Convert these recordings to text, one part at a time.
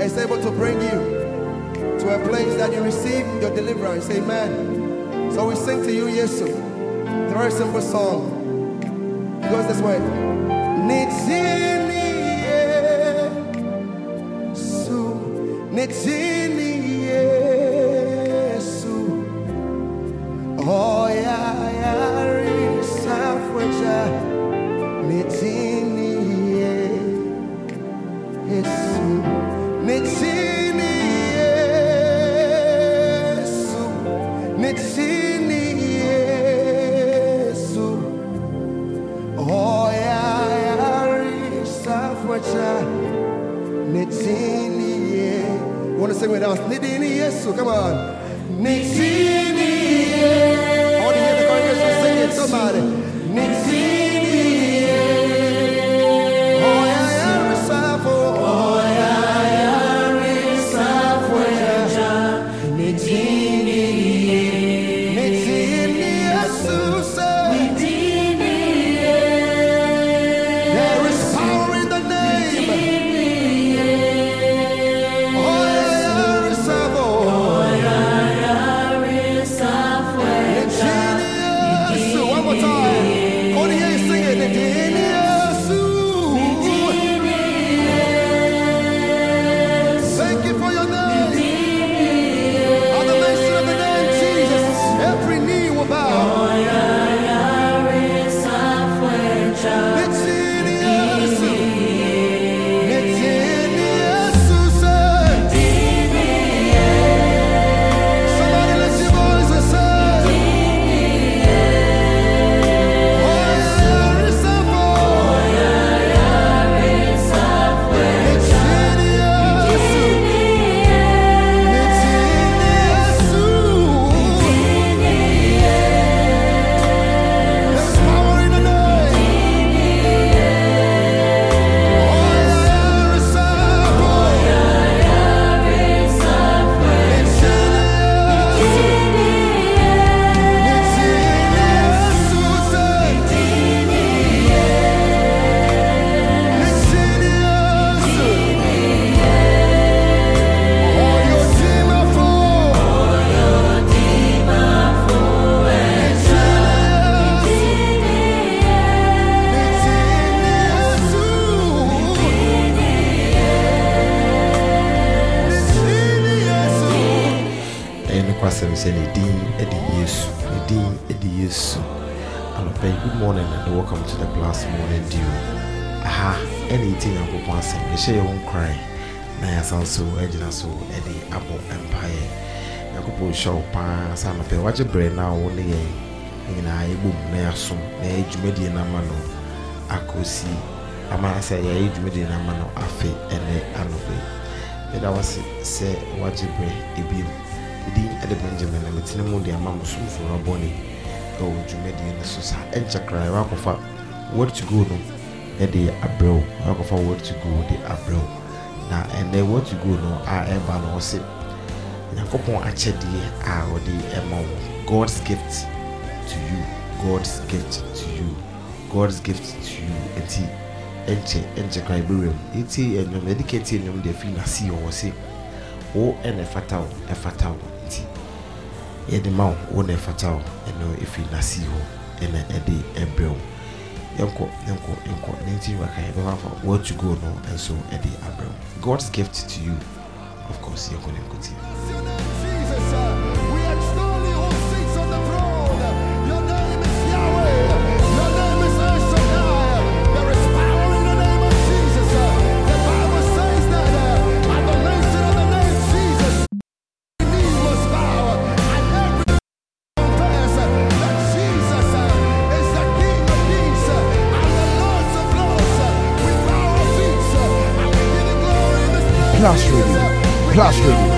is able to bring you to a place that you receive your deliverance. Amen. So we sing to you, Jesus. The very simple song. It goes this way. Nitini Yesu, Yesu, Oh ya ya You want to sing with us? Nitini Yesu, come on. Nitini Yesu. I want to hear the congregation somebody. Wagye berɛ no a wo ne yɛn. Nyinaa yɛbom na yɛasom na yɛyɛ dwumadie no ama no akɔsi ama sɛ yɛyɛ dwumadie no ama no afe ɛnɛ anɔpɛ yi meda wase sɛ wagye berɛ ebiem. Ɛdin ɛde benjamin na metene mu de ama mosomforo abɔne ɛwɔ dwumadie no so saa. Ɛnkyɛkra ɛwakɔfa word to go no ɛde abrɛw ɛwakɔfa word to go de abrɛw na ɛnɛ word to go no a ɛba no ɔse nyankopɔn akyɛdeɛ a ɔde ɛma wo. God's gift to you. God's gift to you. God's gift to you. Nti ɛnkyɛ ɛnkyɛ kra ɛbɛwura mu. Ɛti ɛnwom yɛde ti ɛnwom de afiri n'ase wɔ se wo ɛna ɛfata wo ɛfata wo. Nti yɛde ma wo wo na ɛfata wo ɛno ɛfiri n'ase hɔ ɛna ɛde ɛbrɛ wo. Yɛnkɔ yɛnkɔ yɛnkɔ. Ne nti waka yɛbɛfa fa word to go no nso ɛde abrɛ wo. God's gift to you of course yɛnkɔ ne nkɔtie Jesus, we extol you who sits on the throne. Your name is Yahweh. Your name is El Shaddai. There is power in the name of Jesus. The Bible says that at the mention of the name Jesus, every knee must bow and every confess that Jesus is the King of Kings and the Lord of Lords. We bow our feet and we give you glory in this place. Plus Radio. Plus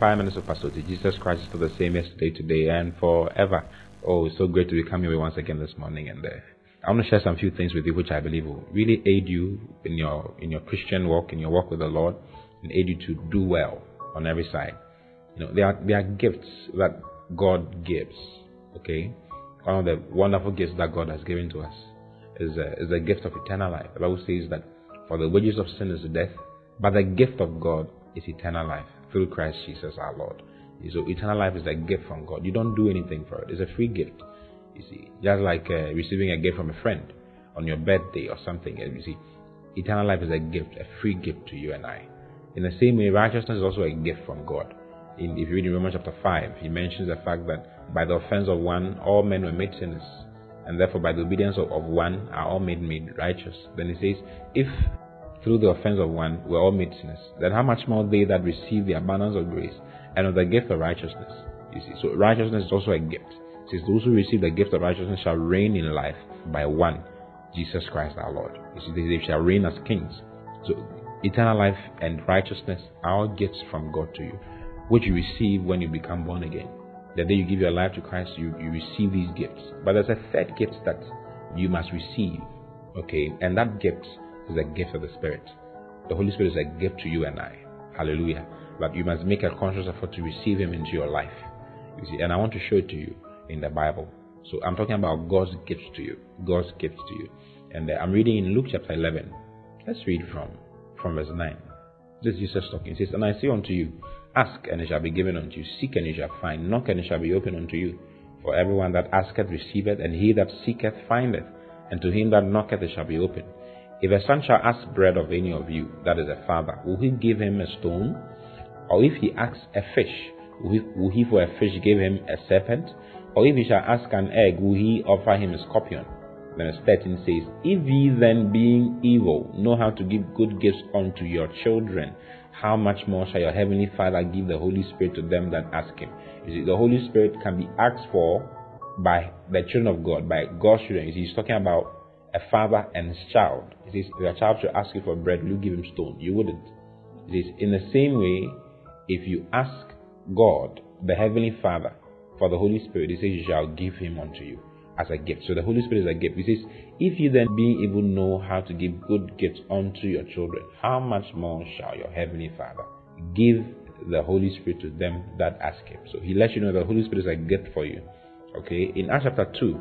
Minutes of Pastor Jesus Christ is the same yesterday, today, and forever. Oh, it's so great to be coming once again this morning, and uh, I want to share some few things with you, which I believe will really aid you in your in your Christian walk, in your walk with the Lord, and aid you to do well on every side. You know, there are there are gifts that God gives. Okay, one of the wonderful gifts that God has given to us is a, is the gift of eternal life. The Bible says that for the wages of sin is death, but the gift of God is eternal life through Christ Jesus our Lord. So eternal life is a gift from God. You don't do anything for it. It's a free gift. You see, just like uh, receiving a gift from a friend on your birthday or something. You see, eternal life is a gift, a free gift to you and I. In the same way, righteousness is also a gift from God. In, if you read in Romans chapter 5, he mentions the fact that by the offense of one, all men were made sinners, and therefore by the obedience of, of one are all made made righteous. Then he says, if through the offense of one we're all made sinners, then how much more they that receive the abundance of grace and of the gift of righteousness? You see, so righteousness is also a gift. Since those who receive the gift of righteousness shall reign in life by one, Jesus Christ our Lord. You see, they shall reign as kings. So eternal life and righteousness are all gifts from God to you, which you receive when you become born again. The day you give your life to Christ, you, you receive these gifts. But there's a third gift that you must receive. Okay, and that gift is a gift of the Spirit. The Holy Spirit is a gift to you and I. Hallelujah. But you must make a conscious effort to receive Him into your life. You see, and I want to show it to you in the Bible. So I'm talking about God's gifts to you. God's gifts to you. And uh, I'm reading in Luke chapter 11. Let's read from from verse 9. This is Jesus talking. He says, And I say unto you, Ask, and it shall be given unto you. Seek, and you shall find. Knock, and it shall be opened unto you. For everyone that asketh receiveth, and he that seeketh findeth, and to him that knocketh it shall be opened. If a son shall ask bread of any of you, that is a father, will he give him a stone? Or if he asks a fish, will he, will he for a fish give him a serpent? Or if he shall ask an egg, will he offer him a scorpion? Then Verse 13 says, If ye then, being evil, know how to give good gifts unto your children, how much more shall your heavenly Father give the Holy Spirit to them that ask him? You see, the Holy Spirit can be asked for by the children of God, by God's children. You see, he's talking about a father and his child. He says, if your child should ask you for bread, will you give him stone? You wouldn't. He says, in the same way, if you ask God, the Heavenly Father, for the Holy Spirit, he says, you shall give him unto you as a gift. So the Holy Spirit is a gift. He says, if you then being able know how to give good gifts unto your children, how much more shall your Heavenly Father give the Holy Spirit to them that ask him? So he lets you know the Holy Spirit is a gift for you. Okay, in Acts chapter 2,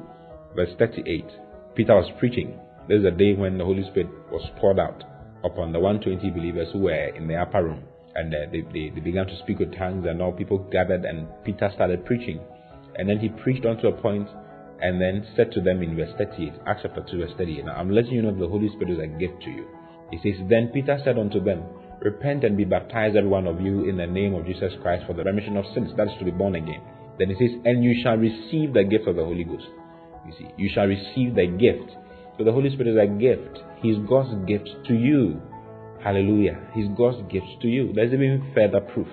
verse 38, Peter was preaching. This is the day when the Holy Spirit was poured out upon the 120 believers who were in the upper room. And uh, they, they, they began to speak with tongues, and all people gathered, and Peter started preaching. And then he preached unto a point and then said to them in verse 38, Acts chapter 2, verse 38. Now I'm letting you know the Holy Spirit is a gift to you. He says, Then Peter said unto them, Repent and be baptized, every one of you, in the name of Jesus Christ for the remission of sins. That is to be born again. Then he says, And you shall receive the gift of the Holy Ghost. You see, you shall receive the gift. So the Holy Spirit is a gift. He's God's gift to you. Hallelujah. He's God's gift to you. There's even further proof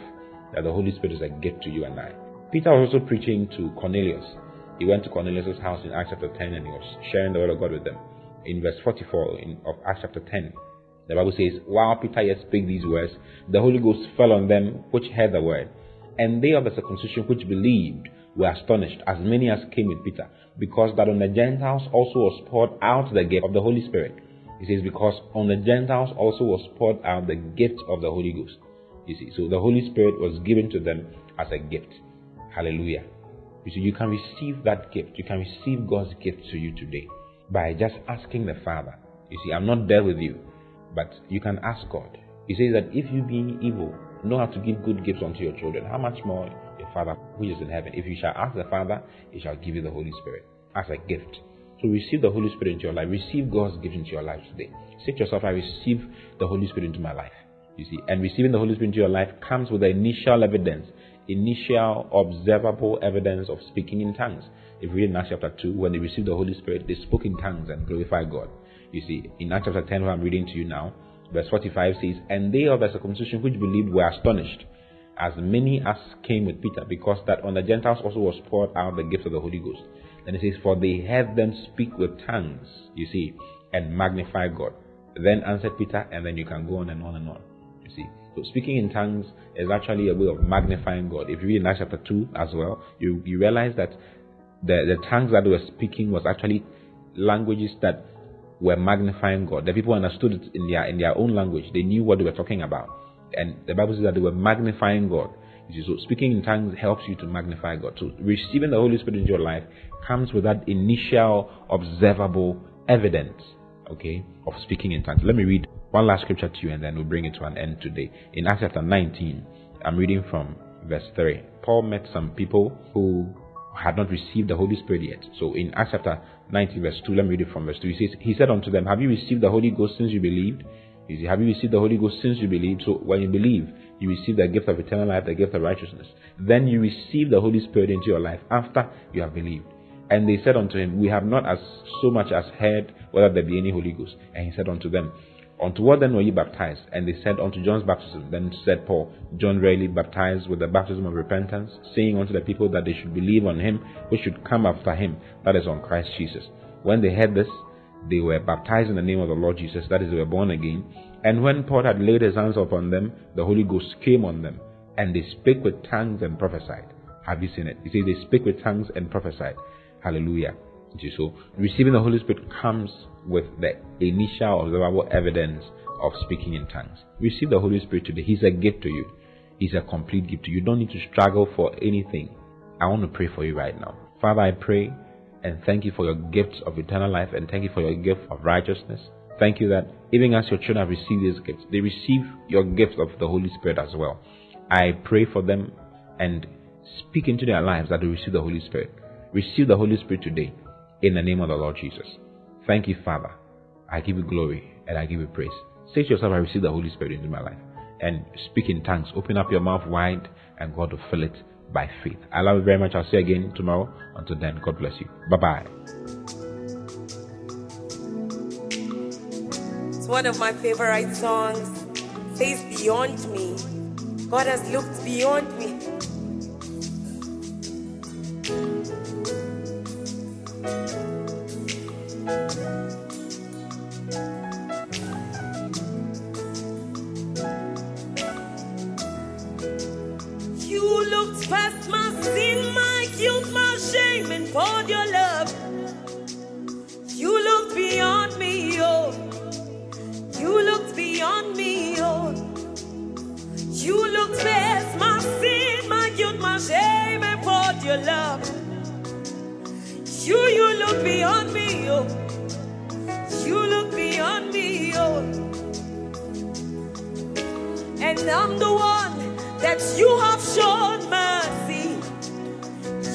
that the Holy Spirit is a gift to you and I. Peter was also preaching to Cornelius. He went to Cornelius' house in Acts chapter 10 and he was sharing the word of God with them. In verse 44 in, of Acts chapter 10, the Bible says, While Peter yet spake these words, the Holy Ghost fell on them which heard the word. And they of the circumcision which believed were astonished, as many as came with Peter, because that on the Gentiles also was poured out the gift of the Holy Spirit. He says, Because on the Gentiles also was poured out the gift of the Holy Ghost. You see, so the Holy Spirit was given to them as a gift. Hallelujah. You see, you can receive that gift. You can receive God's gift to you today by just asking the Father. You see, I'm not there with you, but you can ask God. He says that if you being evil know how to give good gifts unto your children, how much more Father who is in heaven? If you shall ask the Father, he shall give you the Holy Spirit as a gift. So receive the Holy Spirit into your life. Receive God's gift into your life today. Say to yourself, I receive the Holy Spirit into my life. You see, and receiving the Holy Spirit into your life comes with the initial evidence initial observable evidence of speaking in tongues. If we read in Acts chapter 2, when they received the Holy Spirit, they spoke in tongues and glorified God. You see, in Acts chapter 10, where I'm reading to you now, verse 45 says, And they of the circumcision which believed were astonished, as many as came with Peter, because that on the Gentiles also was poured out the gift of the Holy Ghost. Then it says, For they heard them speak with tongues, you see, and magnify God. Then answered Peter, and then you can go on and on and on. You see, So speaking in tongues is actually a way of magnifying God. If you read in Acts chapter 2 as well, you, you realize that the, the tongues that they were speaking was actually languages that were magnifying God. The people understood it in their in their own language. They knew what they were talking about. And the Bible says that they were magnifying God. So speaking in tongues helps you to magnify God. So receiving the Holy Spirit into your life comes with that initial observable evidence, okay, of speaking in tongues. Let me read one last scripture to you and then we'll bring it to an end today. In Acts chapter 19, I'm reading from verse 3. Paul met some people who had not received the Holy Spirit yet. So in Acts chapter 19, verse 2, let me read it from verse 2. He says, He said unto them, Have you received the Holy Ghost since you believed? You see, have you received the Holy Ghost since you believed? So when you believe, you receive the gift of eternal life, the gift of righteousness. Then you receive the Holy Spirit into your life after you have believed. And they said unto him, We have not as so much as heard whether there be any Holy Ghost. And he said unto them, Unto what then were ye baptized? And they said, Unto John's baptism. Then said Paul, John really baptized with the baptism of repentance, saying unto the people that they should believe on him which should come after him, that is on Christ Jesus. When they heard this, they were baptized in the name of the Lord Jesus, that is, they were born again. And when Paul had laid his hands upon them, the Holy Ghost came on them, and they spake with tongues and prophesied. Have you seen it? You see, they spake with tongues and prophesied. Hallelujah. So, receiving the Holy Spirit comes with the initial observable evidence of speaking in tongues. Receive the Holy Spirit today. He's a gift to you. He's a complete gift to you. You don't need to struggle for anything. I want to pray for you right now. Father, I pray and thank you for your gifts of eternal life and thank you for your gift of righteousness. Thank you that even as your children have received these gifts, they receive your gift of the Holy Spirit as well. I pray for them and speak into their lives that they receive the Holy Spirit. Receive the Holy Spirit today in the name of the Lord Jesus. Thank you, Father. I give you glory and I give you praise. Say to yourself, I receive the Holy Spirit into my life. And speak in tongues. Open up your mouth wide and God will fill it by faith. I love you very much. I'll see you again tomorrow. Until then, God bless you. Bye bye. It's one of my favorite songs. Says beyond me. God has looked beyond me. Poured your love. You looked beyond me, oh. You looked beyond me, oh. You looked past my sin, my guilt, my shame, and poured your love. You, you look beyond me, oh. You look beyond me, oh. And I'm the one that you have shown mercy.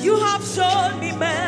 You have shown me mercy.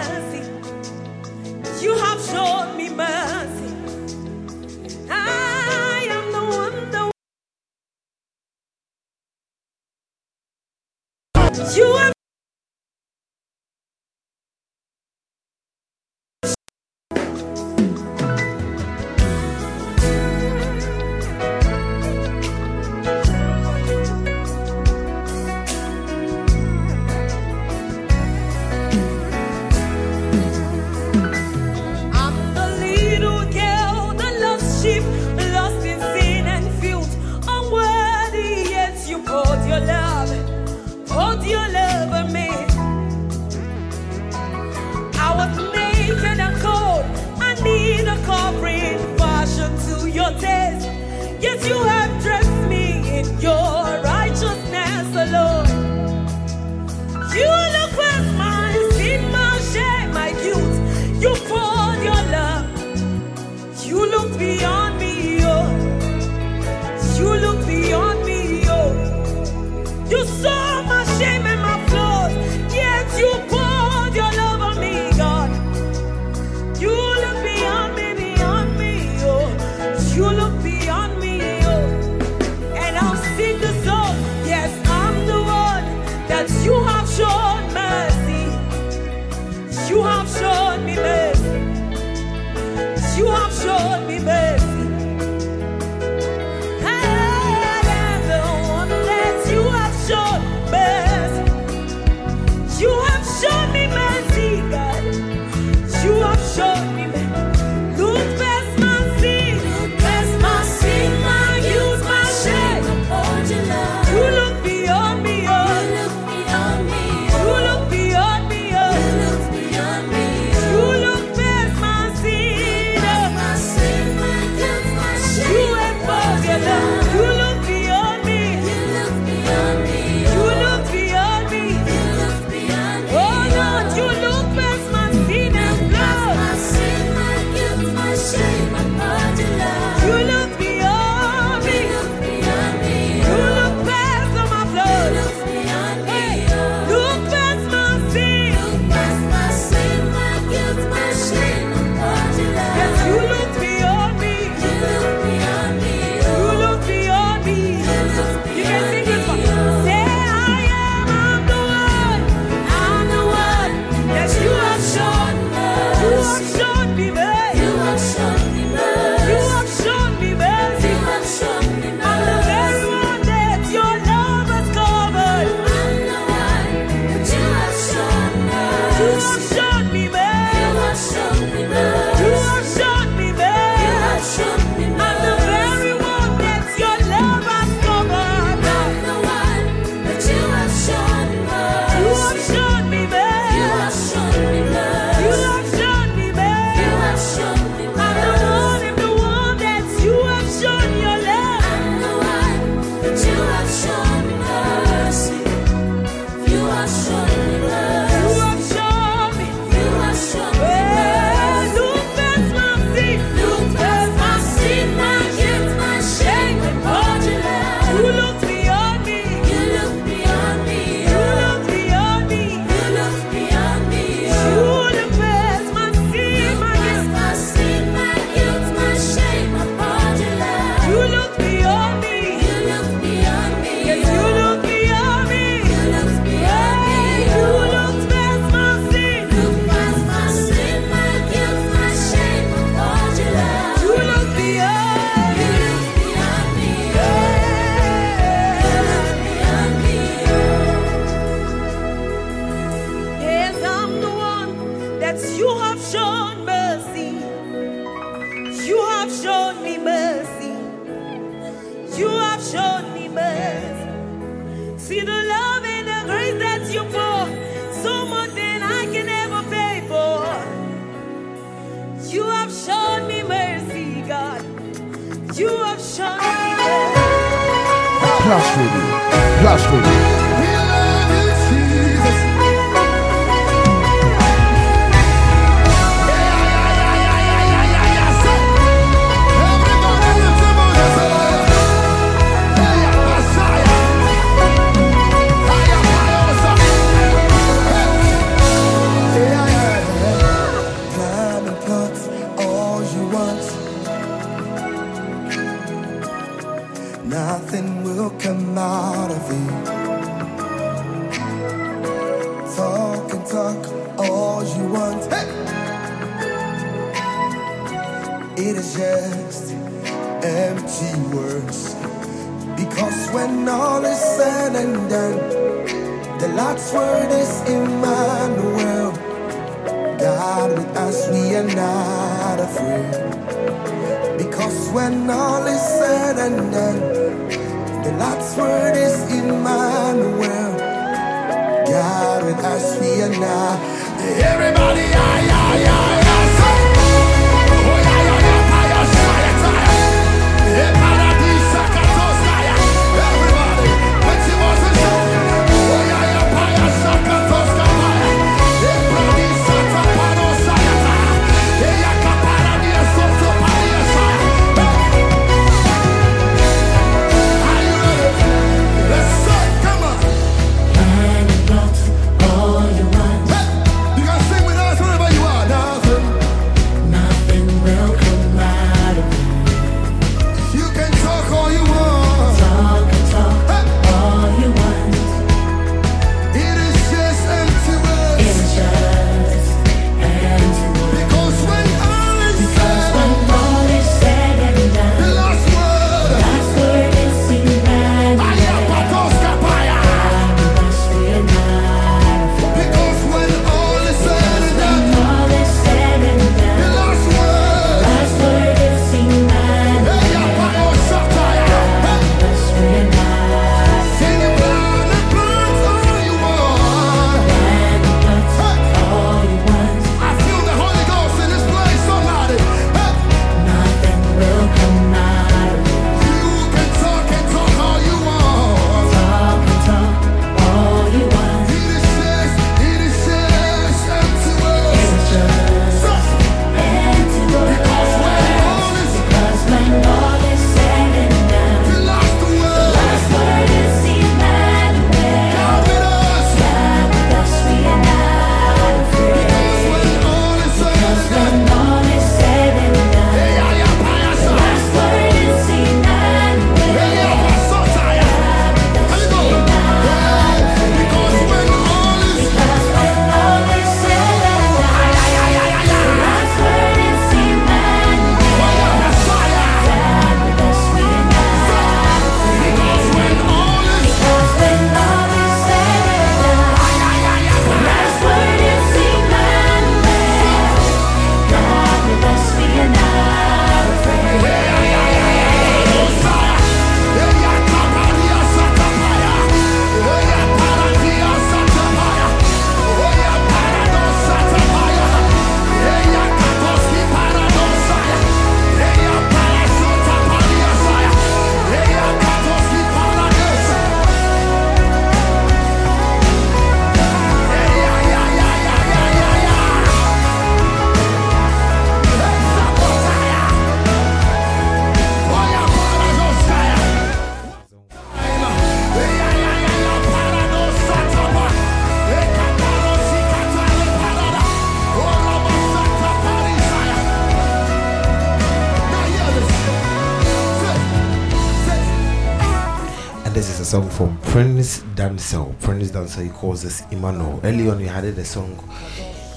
for Prince Dancer. Prince Dancer, he calls us Emmanuel. Early on, we had the song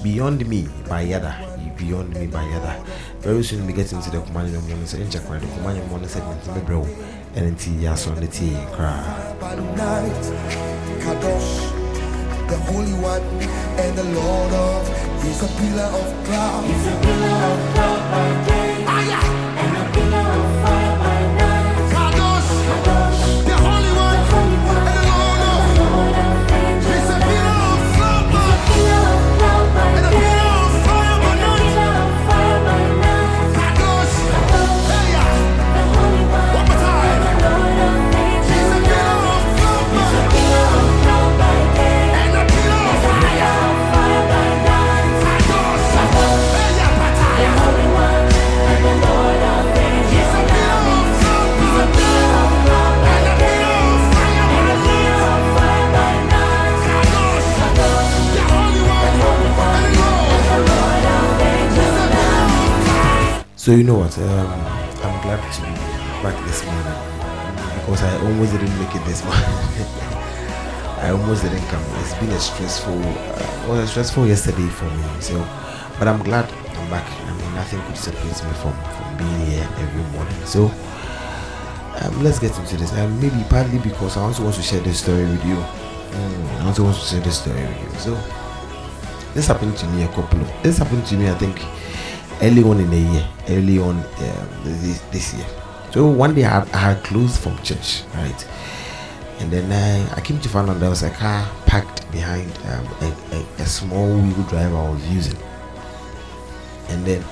Beyond Me by Yada. Beyond Me by Yada. Very soon, we get into the Kumani Morning segment. The Kumani Morning segment, bro. And it's Yas on the tea. Cry. The Holy One, and the Lord of, He's a pillar of cloud. He's a pillar of cloud by day. So you know what? Um, I'm glad to be back this morning because I almost didn't make it this morning. I almost didn't come. It's been a stressful, uh, well, stressful yesterday for me. So, but I'm glad I'm back. I mean, nothing could separate me from from being here every morning. So, um, let's get into this. Um, maybe partly because I also want to share this story with you. Mm, I also want to share this story with you. So, this happened to me a couple of. This happened to me, I think, early on in the year, early on um, this, this year. So one day I had, I had closed from church, right? And then I, I came to find out there was a car parked behind um, a, a, a small wheel drive I was using. And then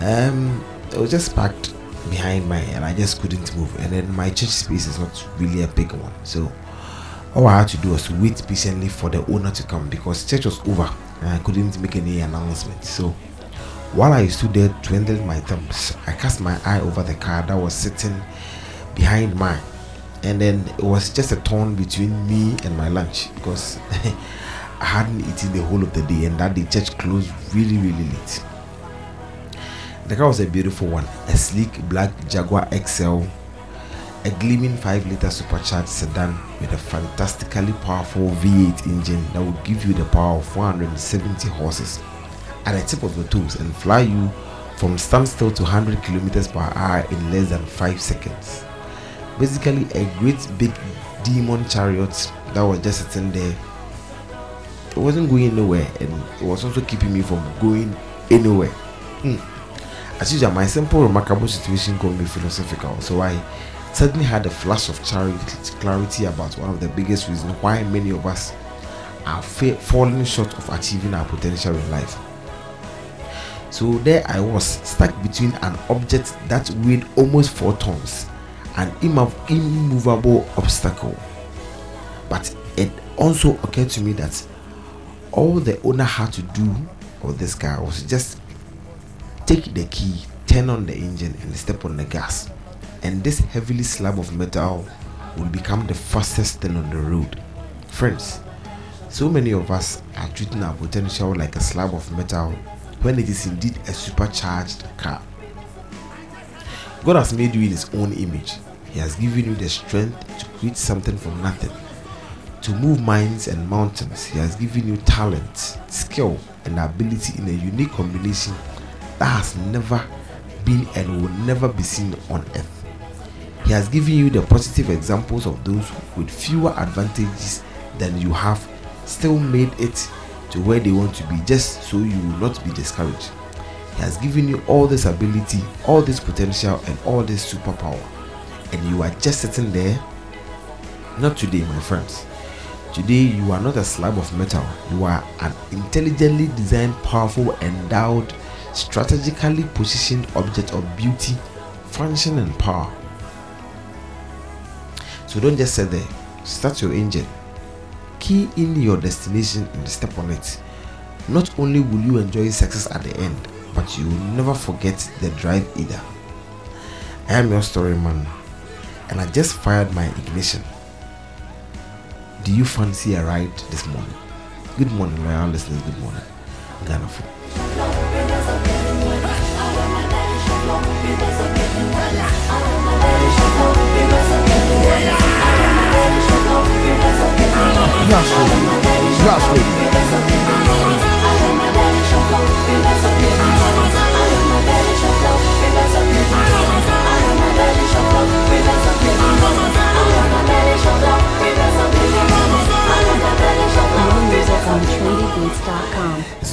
um, it was just parked behind my, and I just couldn't move. And then my church space is not really a big one, so all I had to do was wait patiently for the owner to come because church was over and I couldn't make any announcement. So while I stood there twiddling my thumbs, I cast my eye over the car that was sitting behind mine. And then it was just a turn between me and my lunch because I hadn't eaten the whole of the day and that the church closed really, really late. The car was a beautiful one, a sleek black Jaguar XL, a gleaming 5 liter supercharged sedan with a fantastically powerful V8 engine that would give you the power of 470 horses at the tip of your toes and fly you from standstill to 100 kilometers per hour in less than 5 seconds. Basically, a great big demon chariot that was just sitting there. It wasn't going anywhere and it was also keeping me from going anywhere. Hmm. As usual, my simple, remarkable situation got me philosophical, so I suddenly had a flash of clarity, about one of the biggest reasons why many of us are fa- falling short of achieving our potential in life. So there I was, stuck between an object that weighed almost four tons, an immo- immovable obstacle. But it also occurred to me that all the owner had to do of this car was just take the key, turn on the engine, and step on the gas. And this heavily slab of metal will become the fastest thing on the road. Friends, so many of us are treating our potential like a slab of metal when it is indeed a supercharged car. God has made you in His own image. He has given you the strength to create something from nothing, to move mountains and mountains. He has given you talent, skill, and ability in a unique combination that has never been and will never be seen on earth. He has given you the positive examples of those with fewer advantages than you have still made it to where they want to be just so you will not be discouraged. He has given you all this ability, all this potential, and all this superpower. And you are just sitting there. Not today, my friends. Today, you are not a slab of metal. You are an intelligently designed, powerful, endowed, strategically positioned object of beauty, function, and power. So don't just sit there. Start your engine. Key in your destination and step on it. Not only will you enjoy success at the end, but you will never forget the drive either. I am your story man, and I just fired my ignition. Do you fancy a ride this morning? Good morning, loyal listeners. Good morning, Ghana.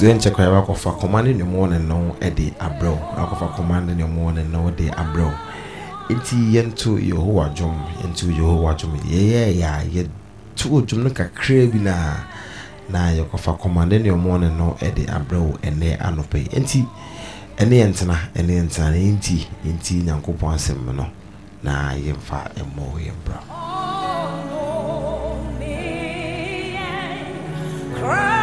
Yɛn nkyɛ kwan yɛ wakɔfa command in the morning no ɛde abrɛw wakɔfa command in the morning no de abrɛw nti yɛnto yehowa dwom yɛnto yehowa dwom yɛyɛ yɛ a yɛto dwom no kakra bi na na yɛkɔfa command in the morning no ɛde abrɛw ɛnɛ anɔpɛ yi. Nti ɛne yɛntena ɛne yɛntena. Na yɛnti yɛnti nyankopɔn asɛm no na yɛmfa ɛmmɔ yɛn bra Oh,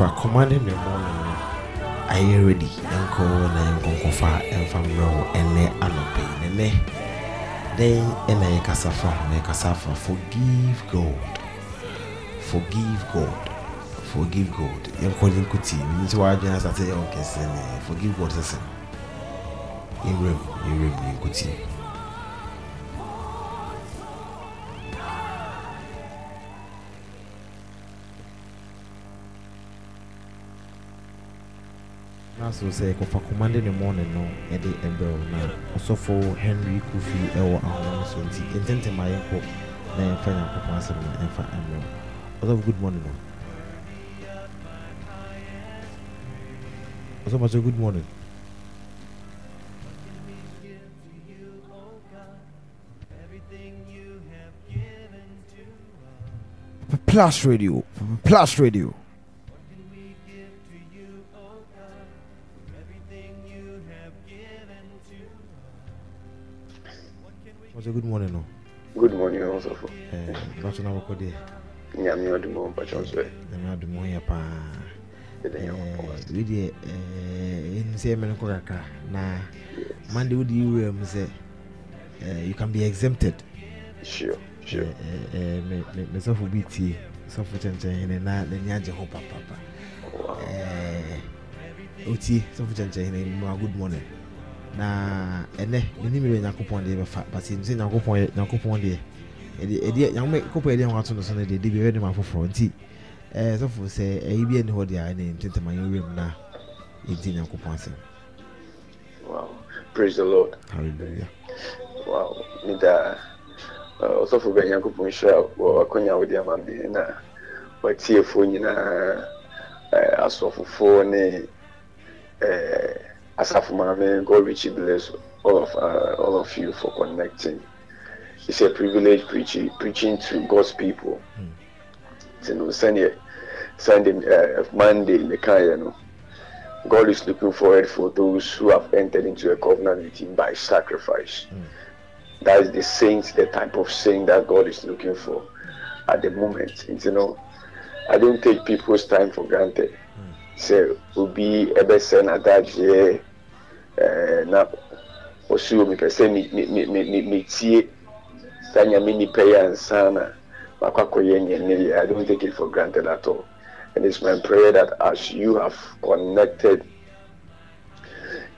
nkɔfa command in the morning no ayɛ ready. Yɛnkɔ na yɛnkɔ nkɔfa ɛmfa mmerɛ wo ɛnɛ anɔpɛ yi nɛnɛ dɛn ɛna yɛkasa fa na yɛkasa fa forgive god. Forgive god. Forgive god. Yɛnkɔ ne nkuti. Menim sɛ waadwene asate yɛ wo kɛsɛ ne forgive god sɛ sɛn yɛwuram yɛwuram ne nkuti naso sɛ yɛkɔfa command in the morning no yɛde ɛbrɛw na ɔsɔfo henry kofi ɛwɔ ahoma no so nti yɛntɛntɛm a yɛnkɔ na yɛmfa nyankopɔn asɛm no ɛmfa ɛmmerɛw ɔsɔfo good morning no ɔsɔfo sɛ good morning Plus Radio. Plus Radio. Ɔsɛ good morning no? Good morning ɔsɔfo ɛɛ bato na wɔkɔ deɛ nyame ɔde mɔ mpakyɛ so ɛ nyame adom ho yɛ paa ɛdɛ nyankopɔn ase wei deɛ ɛnim sɛ yɛmɛ no kɔ kakra na mande wode yɛwura mu sɛ eh, you can be exempted. Sure sure. Eh, eh, eh, me- me- me sɔfo bi tie sɔfo kyɛnkyɛnhene na n'ani agye ho papapa wow. Ɔtie sɔfo kyɛnkyɛnhene mu a good morning na ɛnɛ menim yɛ nyankopɔn deɛ bɛfa but ɛnim sɛ nyankopɔn nyankopɔn deɛ ɛde- ɛdeɛ nyankopɔn ɛdeɛ wato no so no deɛ de biara de ma afoforɔ nti. Eh, sɔfo sɛ ɛyi bi ani hɔ deɛ ɛne ntentama yɛwura mu na yɛnti nyankopɔn asɛm wow. Praise the lord. Hallelujah. Wow. Uh, ɔsɔfo bɛ nyankopɔn hyira wɔ akonya wode ama me na watiefoɔ nyinaa eh, asɔfofoɔ ne maame god richly bless all of, uh, all of you for connecting. It's a privilege preaching, preaching to god's people. Nti no sɛneɛ sunday uh, monday mekaeɛ no god is looking forward for those who have entered into a covenant with him by sacrifice. That is the saints, the type of saint that god is looking for at the moment. Nti no i don't take people's time for granted. Sɛ obi ɛbɛsɛ n'adagyeɛ ɛɛ na that omi pɛ sɛ mi mi mi mi mi mi tie. Saa nyame nipa yi ansa na akɔyɛ yɛ i don't take it for granted at all. And it's my prayer that as you have connected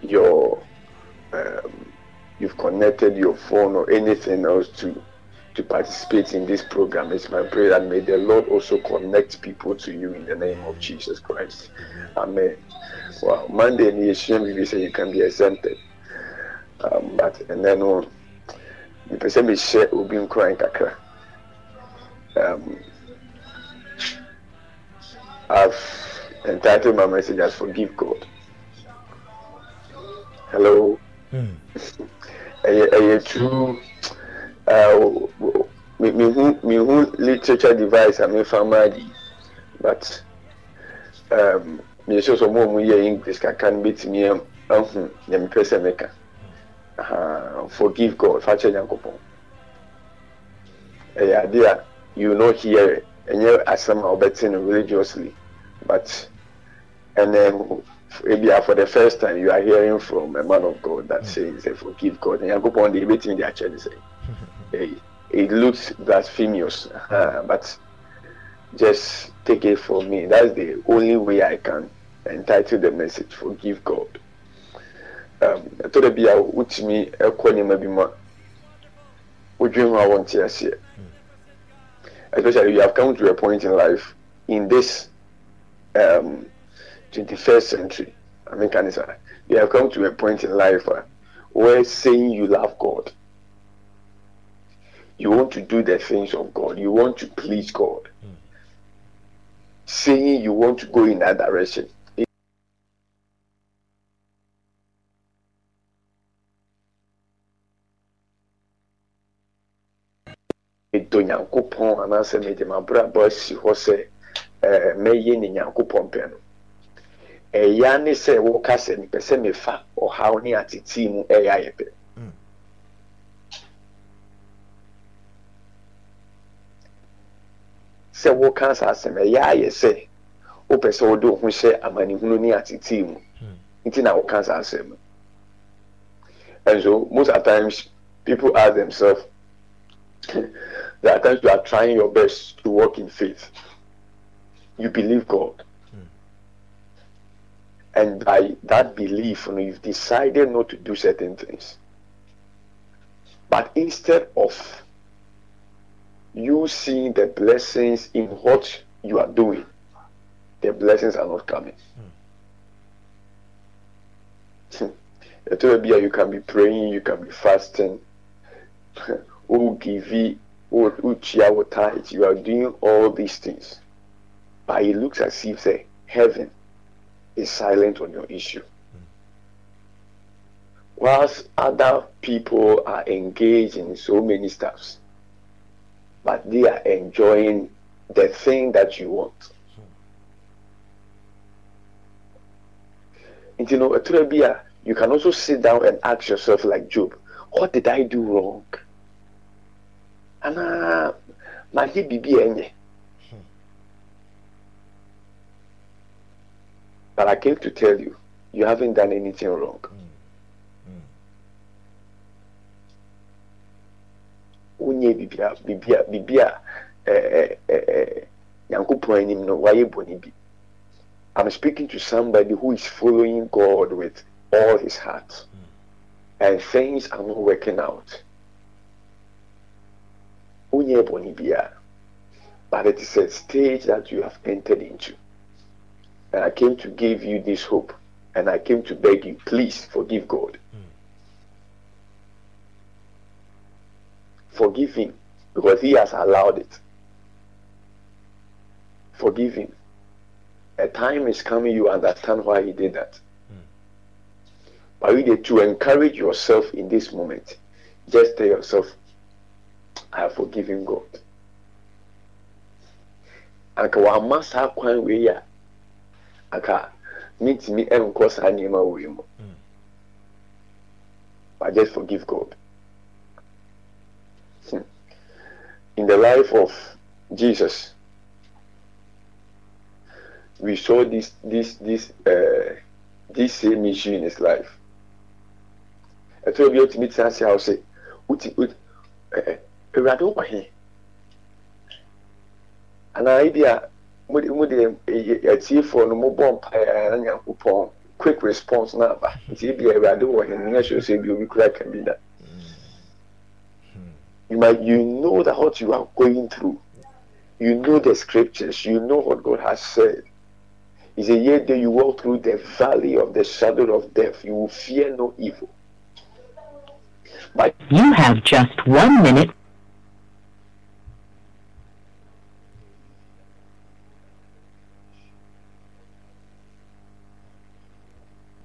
your um, you've connected your phone or anything else to to participate in this program. It's my prayer that may the Lord also connect people to you in the name of Jesus Christ. Amen. Wow, Monday in the we say you can be exempted. Um, but and then on the person we share will be crying kakra. Um, I've entitled my message as Forgive God. Hello. ɛyɛ ɛyɛ true uh, me me hu me hu literature device a mefa maa di but um, sure sɛ ɔmo a ɔmo yɛ english kakra no betumi ahu nea mepɛ sɛ meka uh, forgive god fa kyɛ nyankopɔn ɛyɛ ade a you no hear ɛnyɛ asɛm a ɔbɛte no religiously but ɛnɛ ebia for the first time you are hearing from a man of God that says say forgive God. Nyankopɔn de ebetumi de akyɛ ne sɛ it looks blasphemous uh, but just take it from me. That's the only way I can entitle the message forgive God. Um, ɛtɔ bi a especially you have come to a point in life in this um, 21st century, I mean, you have come to a point in life uh, where saying you love God, you want to do the things of God, you want to please God, saying you want to go in that direction. ɛdɔ nyankopɔn anaasɛ mede mabrabɔ asi hɔ sɛ mɛyɛ ne nyankopɔn pɛ no ɛya ne sɛ woka sɛ mepɛ sɛ mefa ɔhaw ne atetii mu ɛyɛ ayɛ pɛ sɛ woka saa asɛm ɛyɛ ayɛ sɛ wopɛ sɛ wode wo ho hyɛ amanehunu ne atetee mu nti na woka asɛm no and so most of times people ask themselves there are times you are trying your best to walk in faith. You believe god. Hmm. And by that belief you know, you've decided not to do certain things. But instead of you seeing the blessings in what you are doing the blessings are not coming hmm. Ethiopia, you can be praying, you can be fasting, who give you, who you are doing all these things. But it looks as if the heaven is silent on your issue. Whilst other people are engaged in so many stuffs, but they are enjoying the thing that you want. And you know, Ethiopia, you can also sit down and ask yourself, like Job, what did I do wrong? And uh, my BB But I came to tell you, you haven't done anything wrong. Wonyɛ bibia bibia bibia eh, eh, eh, ɛɛ ɛɛ nyankopɔn anim no bi. I'm speaking to somebody who is following god with all his heart. Hmm. And things are not working out. Wonyɛ bɔne biara but it is a stage that you have entered into. And i came to give you this hope. And i came to beg you please forgive god hmm. Forgive him because he has allowed it. Forgive him. A time is coming, you understand why he did that. Hmm. But you need to encourage yourself in this moment. Just tell yourself, I have forgiven God. Anka wama saa kwan wei a anka mentumi nkɔ saa nneɛma wei mu. Hmm. But just forgive God. In the life of Jesus, we saw this this this uh, this same issue in his life. ɛtɔ bi otumi tena ase a ɔsɛ uti uti ɛɛ ewurade wɔ he anaa ebi a mo de mo de atiefoɔ no mo mpaeɛ na nyankopɔn quick response na aba nti ebi a ewurade wɔ he nyɛ sɛ ɔsɛ ebi obi kura ka bi da. You might you know that what you are going through. You know the scriptures. You know what god has said. He said yet though you walk through the valley of the shadow of death you will fear no evil. But You have just one minute.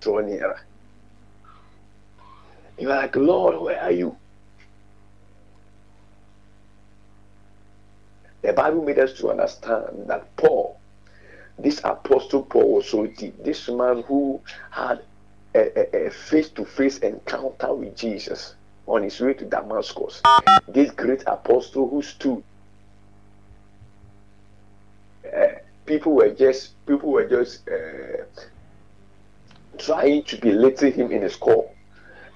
draw nearer you're like lord where are you the bible made us to understand that paul this apostle paul was so deep. This man who had a, a, a face-to-face encounter with jesus on his way to damascus. This great apostle who stood. Uh, people were just people were just uh, trying to belittle him in his call.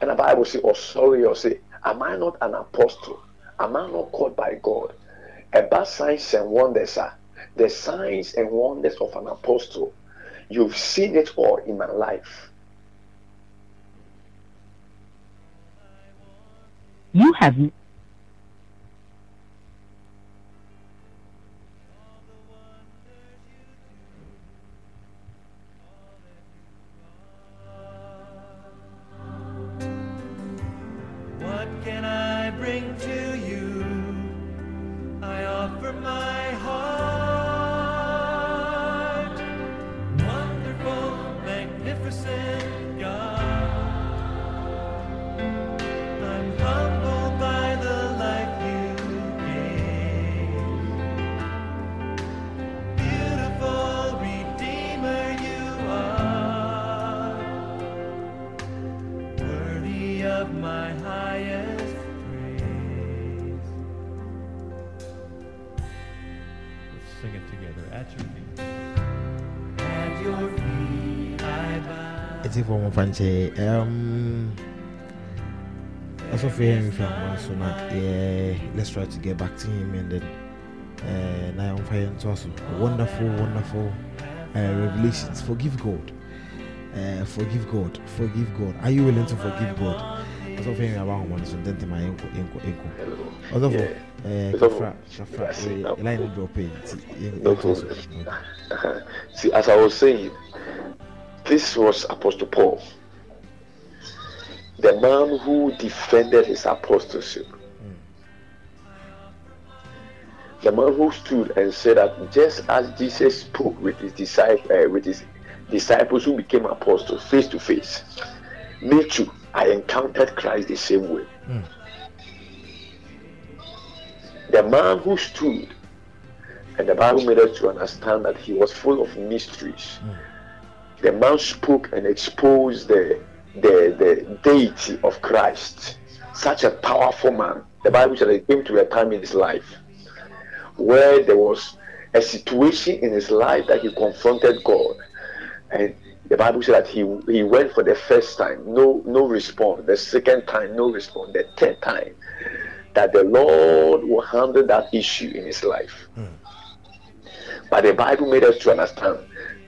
And the bible say oh sorry or say am i not an apostle? Am i not called by god about signs and wonders are the signs and wonders of an apostle. You've seen it all in my life. You have What can I bring to bow. ɛti fɔ mo fa nkyɛ um, asɔfo yɛ mfi ahoma so na yɛ let's try to get back to him and then uh, na yɛmfa yɛ ntoa so wonderful wonderful uh, revelations forgive god uh, forgive god forgive god are you willing to forgive god asɔfo yɛ mfi ahoma no so ntɛntɛm a yɛnkɔ yɛnkɔ yɛnkɔ ɔsɔfo Yeah. Ɔsɔfo, kafra kafra yes, no. line no drop yi nti yɛn- No yɛntoa so problem. Okay. See, as I was saying, this was Apostle Paul, the man who defended his apostleship, the man who stood and said that just as Jesus spoke with his disciples, uh, with his disciples who became apostles face to face, me too, I encountered Christ the same way. The man who stood and the Bible made us to understand that he was full of mysteries. The man spoke and exposed the, the, the deity of Christ. Such a powerful man. The Bible said it came to a time in his life where there was a situation in his life that he confronted God. And the Bible said that he he went for the first time, no no response. The second time, no response. The third time, that the Lord will handle that issue in his life. Hmm. But the Bible made us to understand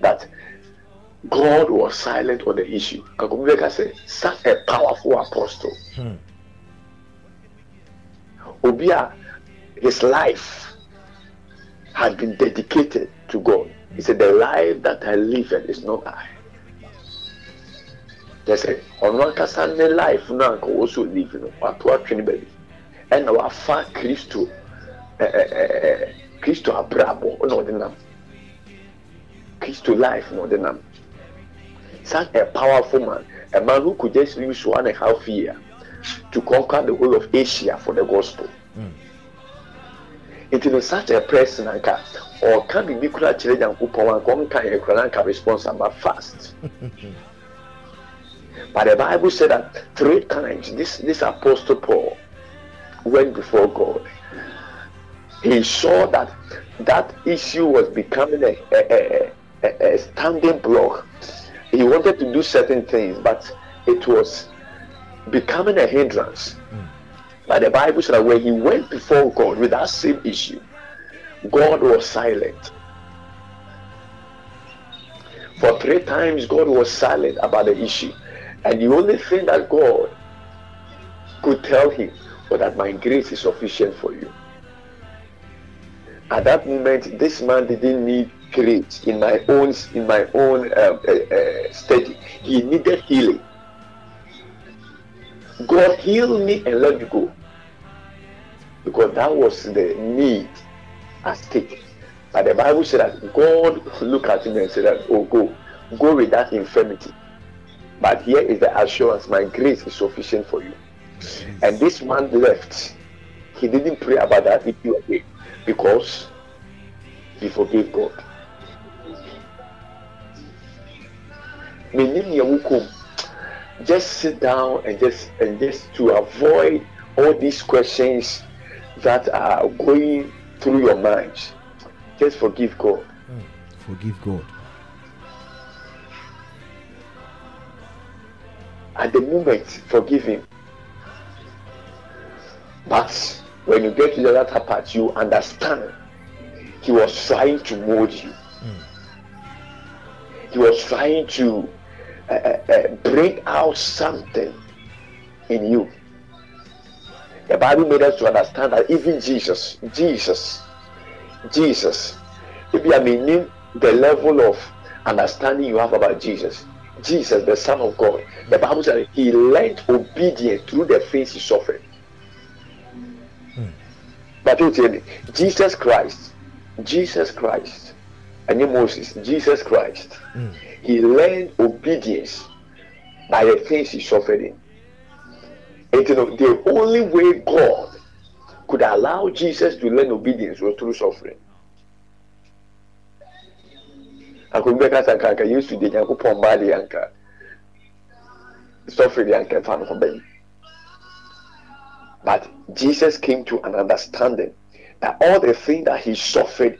that God was silent on the issue. Kakumibeka said, such a powerful apostle. Hmm. Obia, his life had been dedicated to God. He said, The life that I live is not I. They said, ɔno ankasa ne life no anka wɔsɔ live no wato atwe ne baabi ɛna wafa kristo ɛ- ɛ- ɛ- ɛ- kristo abrabɔ na ɔde nam kristo life na ɔde nam such a powerful man a man who could just use one and a half year to conquer the whole of asia for the gospel. Nti no such a person anka ɔka biribi kora kyerɛ nyankopɔn anka ɔnka yɛ kora na anka response aba fast. But the bible said that three times this this apostle paul went before god. He saw that that issue was becoming a, a, a, a standing block he wanted to do certain things but it was becoming a hindrance. Hmm. But the bible said that when he went before god with that same issue god was silent. For three times god was silent about the issue. And the only thing that god could tell him was that my grace is sufficient for you. At that moment this man didn't need grace in my own in my own um, uh, uh, study he needed healing. God healed me and let me go. Because that was the need at stake. But the bible said that god looked at him and said that oh go. Go with that infirmity. But here is the assurance. My grace is sufficient for you. And this man left. He didn't pray about that issue again. Because he forgave god menim nea wokom just sit down and just and just to avoid all these questions that are going through your mind. Just forgive god. Mm, forgive god. At the moment forgive him. But when you get to the latter part you understand he was trying to mold you. Mm. He was trying to uh, uh, bring out something in you. The bible made us to understand that even jesus jesus jesus if you are meaning the level of understanding you have about jesus. Jesus the son of god. The bible says he learned obedience through the things he suffered. But you tell me jesus christ jesus christ and you moses jesus christ he learned obedience by the things he suffered in. And you know the only way god could allow jesus to learn obedience was through suffering. Bɛyi but jesus came to an understanding that all the things that he suffered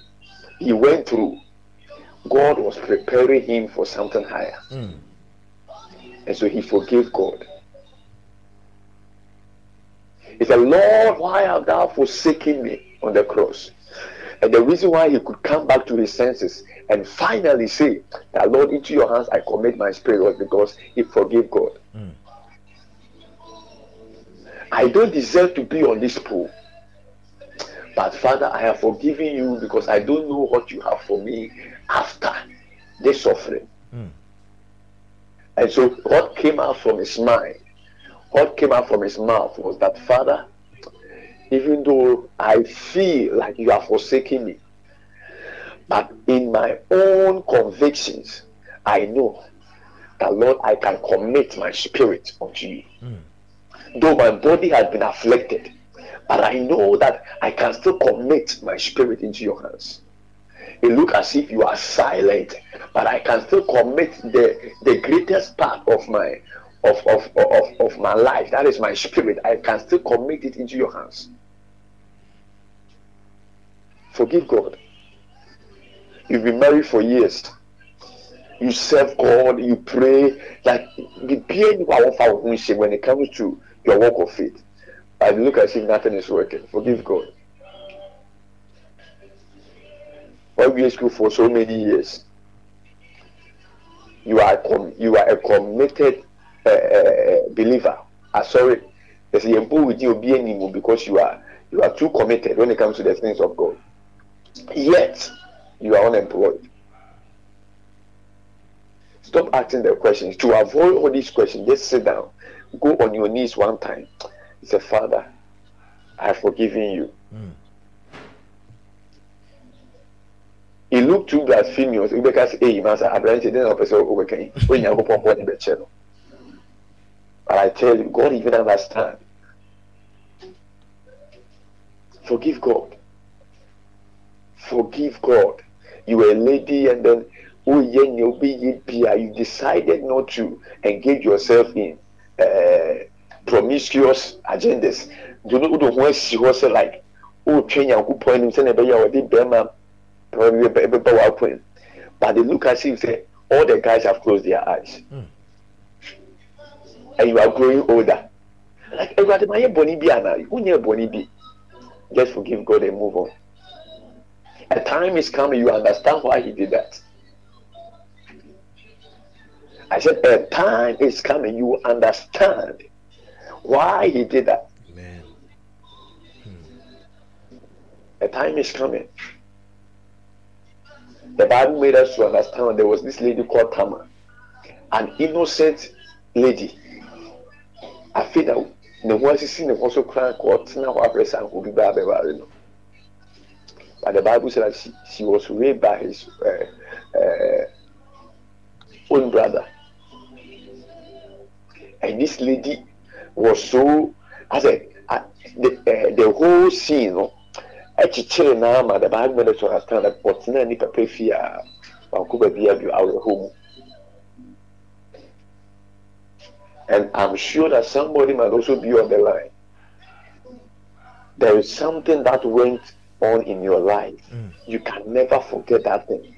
he went through God was preparing him for something higher. Hmm. And so he forgave God. He said, Lord, why have thou forsaken me on the cross? And the reason why he could come back to his senses and finally say that, Lord, into your hands I commit my spirit was because he forgave God. Hmm. I don't deserve to be on this pool. But Father, I have forgiven you because I don't know what you have for me after this suffering. Hmm. And so what came out from his mind, what came out from his mouth was that, Father, even though I feel like you are forsaking me, but in my own convictions, I know that, Lord, I can commit my spirit unto you. Hmm. Though my body has been afflicted, but I know that I can still commit my spirit into your hands. It look as if you are silent, but I can still commit the the greatest part of my of of, of, of my life. That is my spirit. I can still commit it into your hands. Forgive God. You've been married for years. You serve God, you pray, like the pain when it comes to your walk of faith. I look as if nothing is working. Forgive God. We school for so many years? You are com- you are a committed uh, uh, believer. I uh, sorry, there's a with you be anymore because you are you are too committed when it comes to the things of God. Yet you are unemployed. Stop asking the questions. To avoid all these questions, just sit down. Go on your knees one time. Say, Father, I have forgiven you. He looked too blasphemous. Because hey, master, I branch it. Then I say, "Oh, okay." When you go pop in the channel. But I tell you, God even understand. Forgive God. Forgive God. You were a lady, and then oh yeah, you be you decided not to engage yourself in uh, promiscuous agendas. Do not know who she was like. Oh, train your good point. Him saying, "Ebe ya wadi bema, probably ebe ebe wa. But they look at you say, all the guys have closed their eyes, hmm. and you are growing older. Like everybody, my boni bi ana, unye boni bi. Just forgive God and move on. A time is coming, you understand why He did that. I said, a time is coming, you understand why He did that. Amen. Hmm. A time is coming. The Bible made us to understand there was this lady called Tamar, an innocent lady. I feel that the one she seen also crying court now and will be bad no. But the Bible said that she, she was raped by his uh, uh, own brother. And this lady was so, I said, uh, the, uh, the whole scene, no, akyekyere naa ma the bible made us to understand that ɔtena nipa pɛ fie a baabi a bi awerɛhɔ mu and i'm sure that somebody might also be on the line. There is something that went on in your life. You can never forget that thing.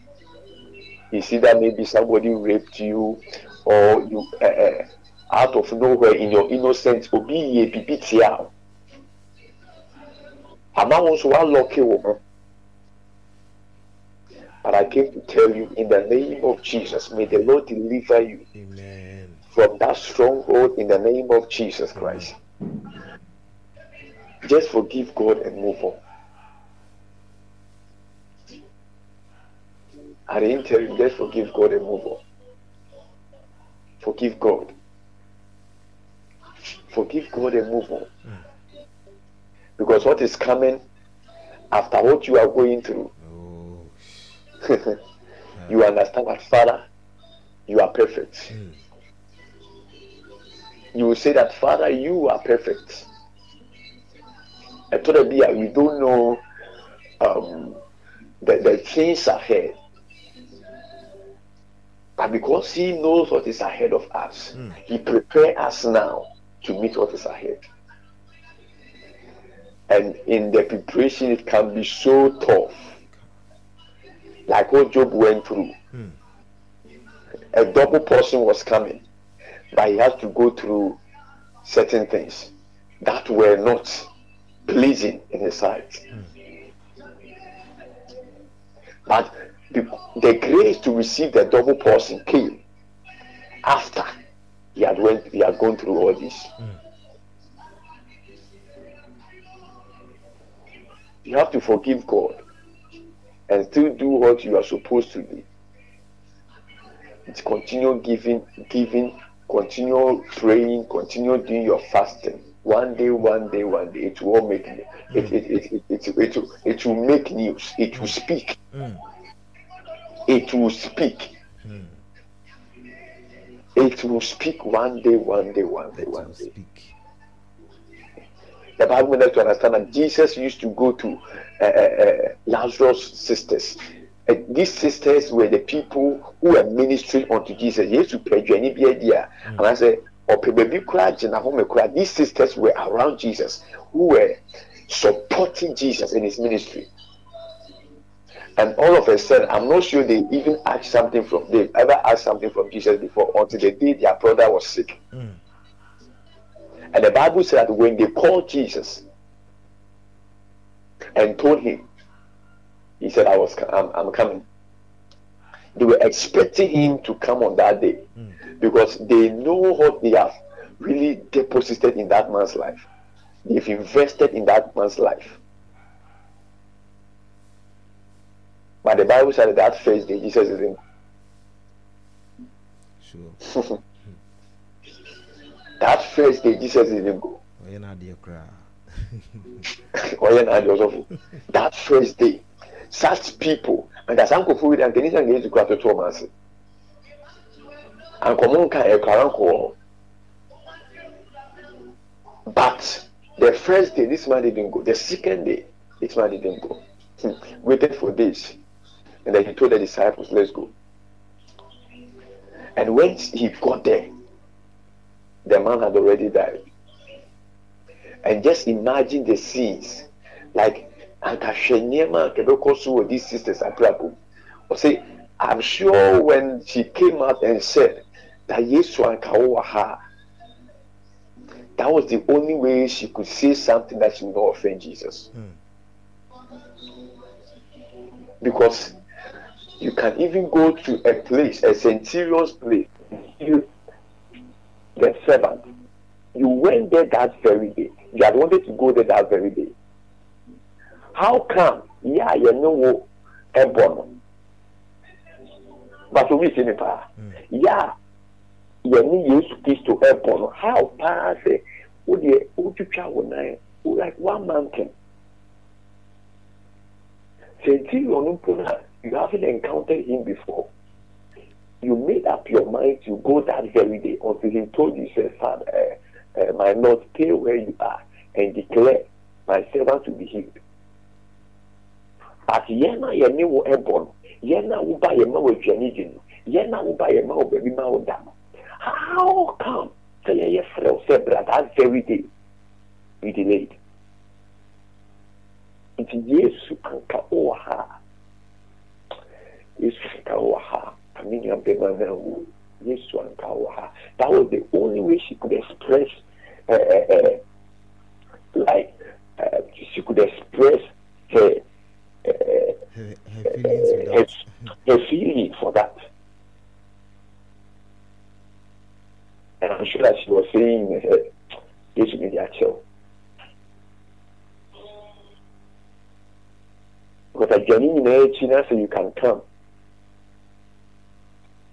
You see that maybe somebody raped you or you uh, uh, out of nowhere in your innocence obi yie bibi tia. o ama wo nso walɔke wo ho but i came to tell you in the name of jesus may the lord deliver you Amen. from that stronghold in the name of jesus christ. Just forgive god and move on. I didn't tell you just forgive god and move on. Forgive god. Forgive god and move on hmm. Because what is coming after what you are going through Oh. you understand that father you are perfect. You will say that father you are perfect. I told her "Bia, we don't know um, the, the things ahead. But because he knows what is ahead of us he prepare us now to meet what is ahead and in the preparation it can be so tough like what Job went through. A double portion was coming, but he had to go through certain things that were not pleasing in his sight. But the, the grace to receive the double portion came after he had went he had gone through all this. You have to forgive God and still do what you are supposed to do. It's continue giving, giving, continue praying, continue doing your fasting. One day, one day, one day, it will make it, it, it, it, it, it, it, will, it will make news. It will speak. It will speak. It will speak one day, one day, one day, one day. The Bible made us to understand that Jesus used to go to uh, uh, Lazarus' sisters. Uh, these sisters were the people who were ministering unto Jesus. Yesu pɛdwani bi adi a anaasɛ ɔpɛ baabi koraa gyina hɔ mɛ koraa. These sisters were around Jesus who were supporting Jesus in his ministry. And all of a sudden, I'm not sure they even asked something from they ever asked something from Jesus before until the day their brother was sick. And the Bible said that when they called Jesus and told him, he said, "I was, I'm, I'm coming." They were expecting him to come on that day hmm. because they know what they have really deposited in that man's life. They've invested in that man's life. But the Bible said that, that first day Jesus is in. Sure. that first day Jesus didn't go. ɔyɛ no adeɛ koraa ɔyɛ na adi ɔsɔfo that first day such people and as ankofo wi anka nisɛn yesu kura toto ɔmo ase ankɔmo nka ɛkara nkɔ wɔ hɔ but the first day this man didn't go. The second day this man didn't go. Hmm. waited for days. And then he told the disciples let's go. And when he got there the man had already died. And just imagine the scenes like ankahwɛ nneɛma a kɛbɛkɔ so wɔ these sisters abrabɔ ɔsɛ i'm sure when she came out and said that yesu that was the only way she could say something that she would not offend jesus. Hmm. Because you can even go to a place a centurion's place you the servant you went there that very day. You had wanted to go there that very day. How come? Yeah, you know? Ebon. But we see pa. Yeah, you need Yesu Christo Ebon. How pa say? Wo de wo twitwa wo nan like one mountain. Na you haven't encountered him before. You made up your mind to go that very day until he told you, say, Father, uh, uh, my Lord, stay where you are and declare my servant to be healed. But yɛn a yɛn ne wo ɛbɔ no, yɛn a woba yɛn ma wɔ aduane di no, yɛn a woba yɛn ma wɔ baabi ma wɔ da. How come yɛyɛ frɛ wo sɛ bra that very day we delayed? Nti Yesu anka anka wɔ. Kame nua bɛma na wo. Yesu anka wɔ ha. That was the only way she could express uh, uh, like uh, she could express her uh, her, her feelings her, without her feeling for that. And I'm sure that she was saying, uh, this will be their child. Because a genuine akyi so you can come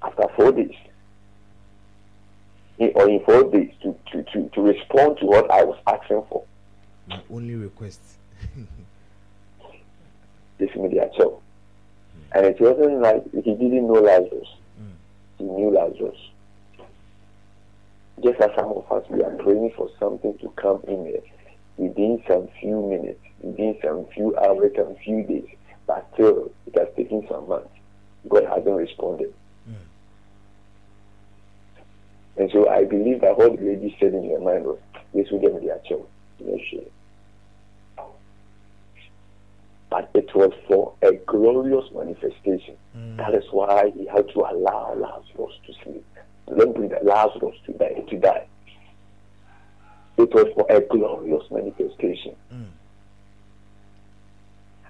after four days. In- Or in four days to, to, to, to respond to what I was asking for. my only request This media their child. And it wasn't like he didn't know Lazarus. Hmm. He knew Lazarus. Just as some of us, we are praying for something to come in there within some few minutes, within some few hours, some few days, but still it has taken some months. God hasn't responded. And so I believe that what the lady said in her mind was, this will get me their child. No shame. But it was for a glorious manifestation. Mm. That is why he had to allow Lazarus to sleep. Let bring Lazarus to die. To die. It was for a glorious manifestation. Mm.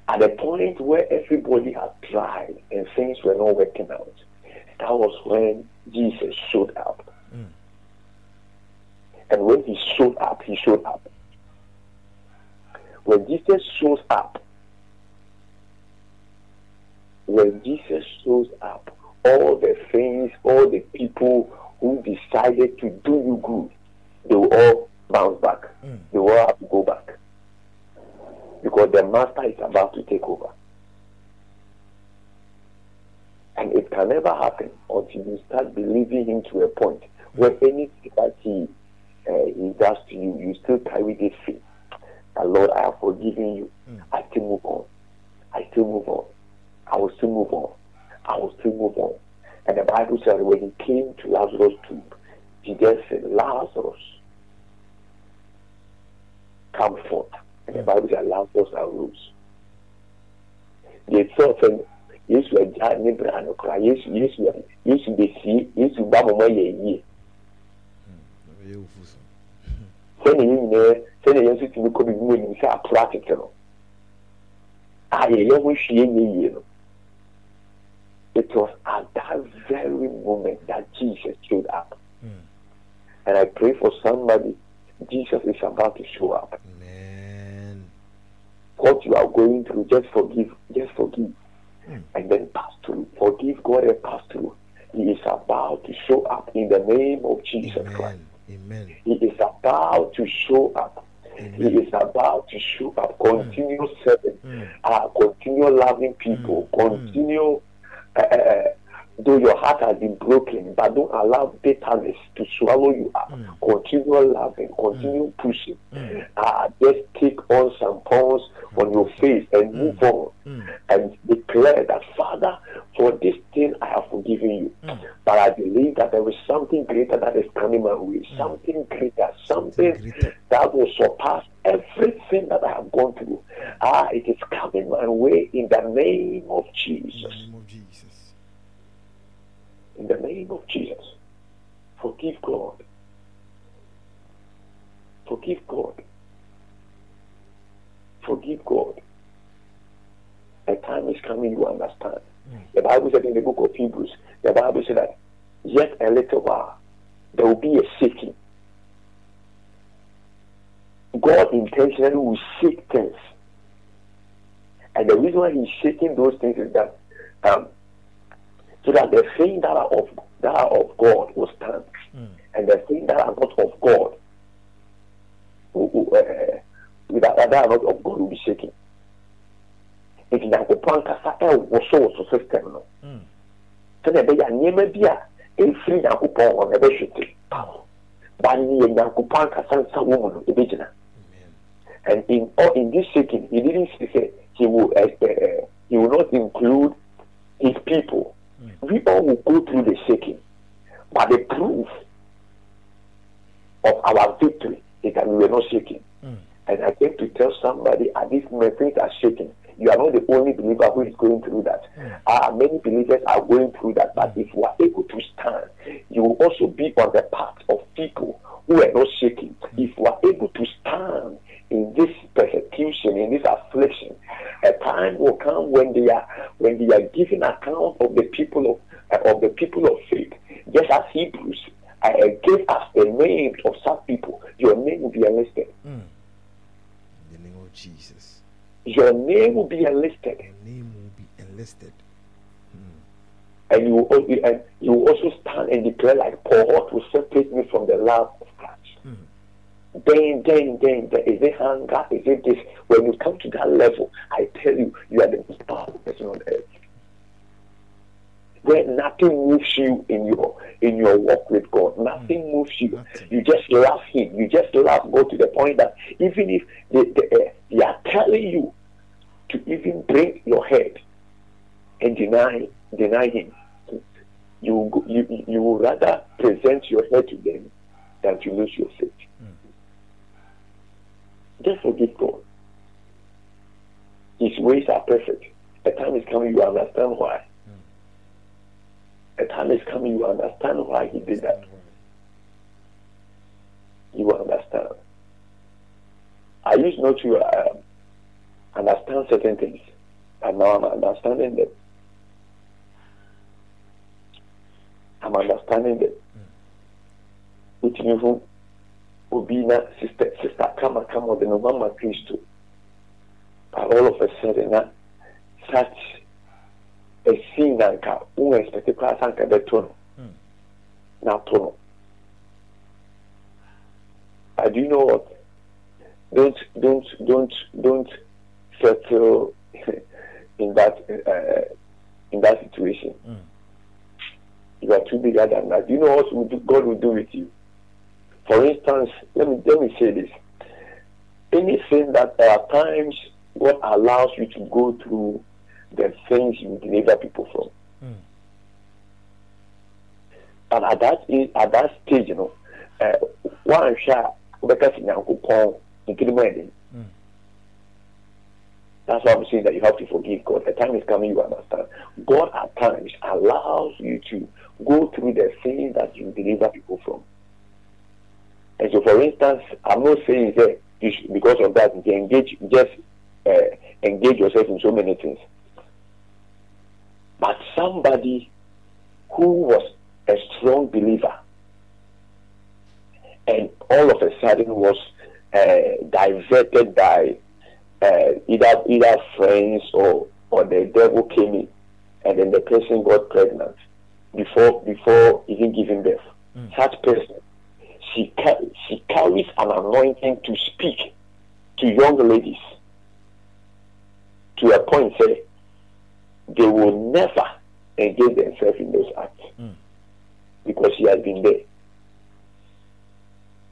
At the point where everybody had tried and things were not working out, that was when Jesus showed up. And when he showed up, he showed up. When Jesus shows up, when Jesus shows up, all the things, all the people who decided to do you good, they will all bounce back. Hmm. They will all have to go back. Because the master is about to take over. And it can never happen until you start believing him to a point where anything that he uh, he does to you, you still carry this faith. That Lord, I have forgiven you. I still move on. I still move on. I will still move on. I will still move on. And the Bible says when he came to Lazarus' tomb, he just said, Lazarus, come forth. And the Bible says Lazarus arose. They thought saying, Yesu bra no kora Yesu Yesu Yesu besie Yesu ba mɔmɔ yɛ yie ɛyɛ ofu so sɛnea yɛn nyinaa sɛnea yɛn nso tumi kɔ bibi mu anim sɛ apora tete no a yɛyɛ ho hwie nyɛ yie no it was at that very moment that Jesus showed up. And I pray for somebody Jesus is about to show up. Amen. What you are going through just forgive just forgive. Mm. and then pass through. Forgive God and pass through. He is about to show up in the name of Jesus Christ amen is about to show up. He amen is about to show up. Continue serving. Mm. Uh, continue loving people. Mm. Continue. Uh, though your heart has been broken, but don't allow bitterness to swallow you up. Mm. Continue loving. Continue pushing. Mm. Uh, just take on some pawns on your face and move on Mm. and declare that, Father, for this thing I have forgiven you. Mm. But I believe that there is something greater that is coming my way. Something greater, something greater. that will surpass everything that I have gone through. Ah, it is coming my way in the name of Jesus. the name of Jesus In the name of Jesus. Forgive God. Forgive God. Forgive God. A time is coming, you understand. The Bible said in the book of Hebrews, the Bible said that yet a little while there will be a shaking. God intentionally will shake things. And the reason why he's shaking those things is that um, so that the things that are of that are of God will stand, Mm. and the things that are not of God, will, will, uh, that, that are not of God, will be shaken. Nti nyankopɔn ankasa ɛwɔso wɔso system no Mm. sɛdeɛ ɛbɛyɛ a nneɛma bi a ɛmfiri nyankopɔn hɔ no ɛbɛhwete ba neɛ nyankopɔn ankasa nsa wɔ mu no ɛbɛgyina and in all in this shaking, he didn't say he will uh, uh, he will not include his people. We all will go through the shaking, but the proof of our victory is that we were not shaking. Mm. And I came to tell somebody at this moment are shaking. You are not the only believer who is going through that. Uh, many believers are going through that. But if you are able to stand, you will also be on the path of people who are not shaking. If you are able to stand in this persecution, in this affliction, a time will come when they are when they are giving account of the people of uh, of the people of faith. Just as Hebrews uh, gave us the names of some people, your name will be enlisted. Mm. in the name of Jesus Your name will be enlisted. your name will be enlisted and you will, and you will also stand and declare like Paul, what will separate me from the love? Then, then, then, then, is it hunger? Is it this? When you come to that level, I tell you, you are the most powerful person on earth. Where nothing moves you in your in your walk with God, nothing moves you. Nothing. You just love Him. You just love God to the point that even if they, they, uh, they are telling you to even break your head and deny deny Him, you go- you you will rather present your head to them than to lose your faith. Just forgive God. His ways are perfect. a time is coming you understand why. A time is coming you understand why he did that. You will understand. I used not to uh, understand certain things, and now I'm understanding them. I'm understanding them. Wotumi ho obi na sister sister kama kama ɔde no mama Kristo. But all of a sudden na such a scene na nka wo expect koraa sɛ anka bɛto no na to no. I do you know what? Don't don't don't don't settle in that uh, in that situation. You are too bigger than that. You know what God will do with you. For instance, let me let me say this. Anything that there are times what allows you to go through the things you deliver people from. And at that at that stage, you know, uh, one shot nyankopɔn nkirima that's why I'm saying that you have to forgive God. The time is coming, you understand. God at times allows you to go through the things that you deliver people from. And so, for instance, I'm not saying that you should, because of that, you engage, just uh, engage yourself in so many things. But somebody who was a strong believer and all of a sudden was uh, diverted by uh, either either friends or or the devil came in, and then the person got pregnant before before even giving birth. Such person, she she carries an anointing to speak to young ladies to a point say they will never engage themselves in those acts hmm. because she has been there.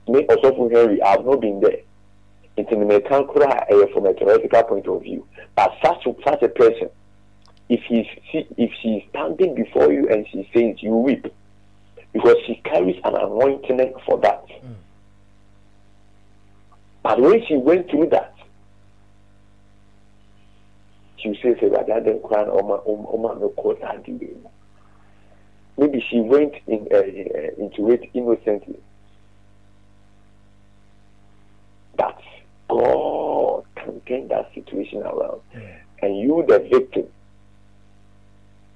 Me Osofo Henry, I have not been there. nti mmekan koraa ɛyɛ from a theoretical point of view but such such a person if he's she, if she's standing before you and she says you weep because she carries an anointing for that. But when she went through that she says awurade adɛn koraa na ɔma ɔma me kɔ saa de wei mu maybe she went in uh, uh, into it innocently. But God can turn that situation around. And you, the victim,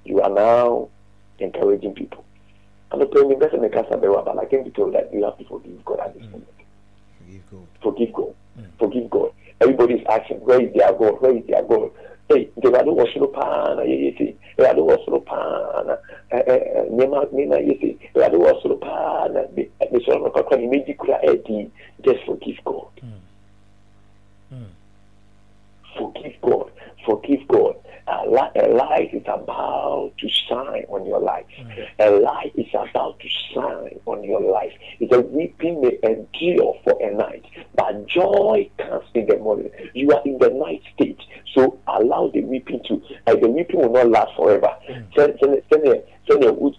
you are now encouraging people. I'm not telling you that's cast but I can be told that you have to forgive God at this moment. Forgive God. Forgive God. Hmm. Forgive God. Everybody is asking, where is their God? Where is their God? Hey, the Rado was no pan, you see. Rado was no pan. Nema, Nema, you see. Rado was no pan. The son of a cry, magic cry, just hmm. Hmm. forgive God. Forgive God. Forgive God. A, light is about to shine on your life. Mm. A light is about to shine on your life. It's a weeping may endure for a night, but joy comes in the morning. You are in the night stage, so allow the weeping to. And the weeping will not last forever. Mm. Send send send send will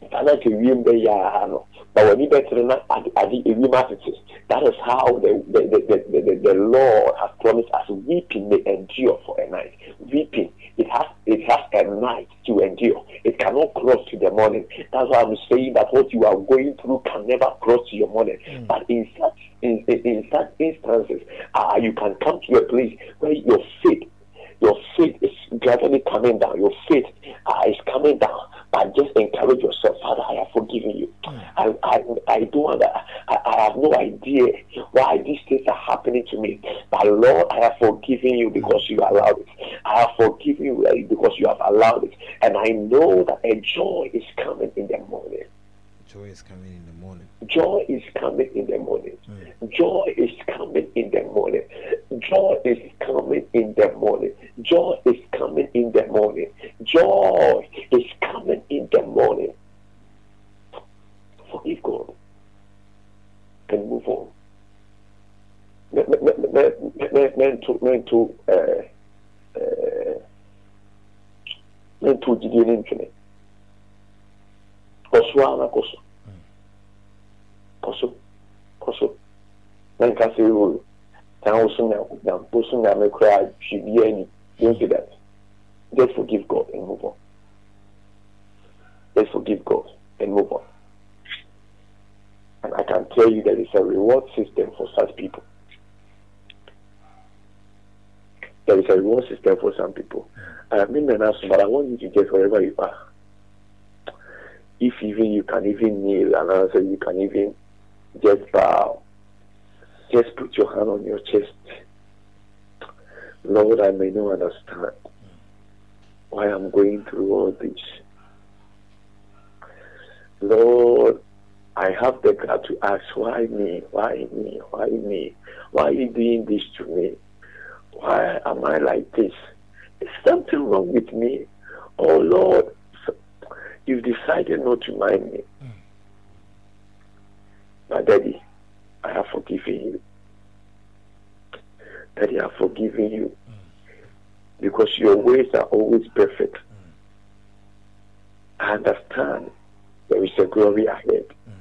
say, Anka, Edia, ana ka wiem bɛyɛ a no na w'ani bɛtere na ade ewiem atete that is how the the the the the, the lord has promised us weeping may endure for a night. Weeping it has it has a night to endure. It cannot cross to the morning. That's why i'm saying that what you are going through can never cross to your morning. But in such in, in, in such instances uh, you can come to a place where your faith your faith is gradually coming down. Your faith uh, is coming down. But just encourage yourself, Father. I have forgiven you. I, I, I don't. I, I have no idea why these things are happening to me. But Lord, I have forgiven you because you allowed it. I have forgiven you because you have allowed it, and I know that a joy is coming in the morning. Joy is coming in the morning. Joy is coming in the morning. Joy is coming in the morning. Joy is coming in the morning. Joy is coming in the morning. Joy is coming in the morning. Forgive God and move on. Me- me- me- me- me- Mento mento eh, eh, mento gyidie ne ntwene. So. Kɔ so kɔ so na nka sɛ o san woso nyam woso nyame koraa hwɛ bi ani don't say that. Just forgive god and move on. Just forgive god and move on. And i can tell you there is a reward system for such people. There is a reward system for some people. I mean an answer but i want you to get wherever you are. If even you can even kneel and answer you can even just bow just put your hand on your chest. Lord, I may not understand why I'm going through all this. Lord, I have the God to ask, why me? Why me? Why me? Why are you doing this to me? Why am I like this? Is something wrong with me? Oh Lord, you've decided not to mind me. Mm. My daddy, I have forgiven you. Daddy, I have forgiven you. Mm. Because your ways are always perfect. Mm. I understand there is a glory ahead. Mm.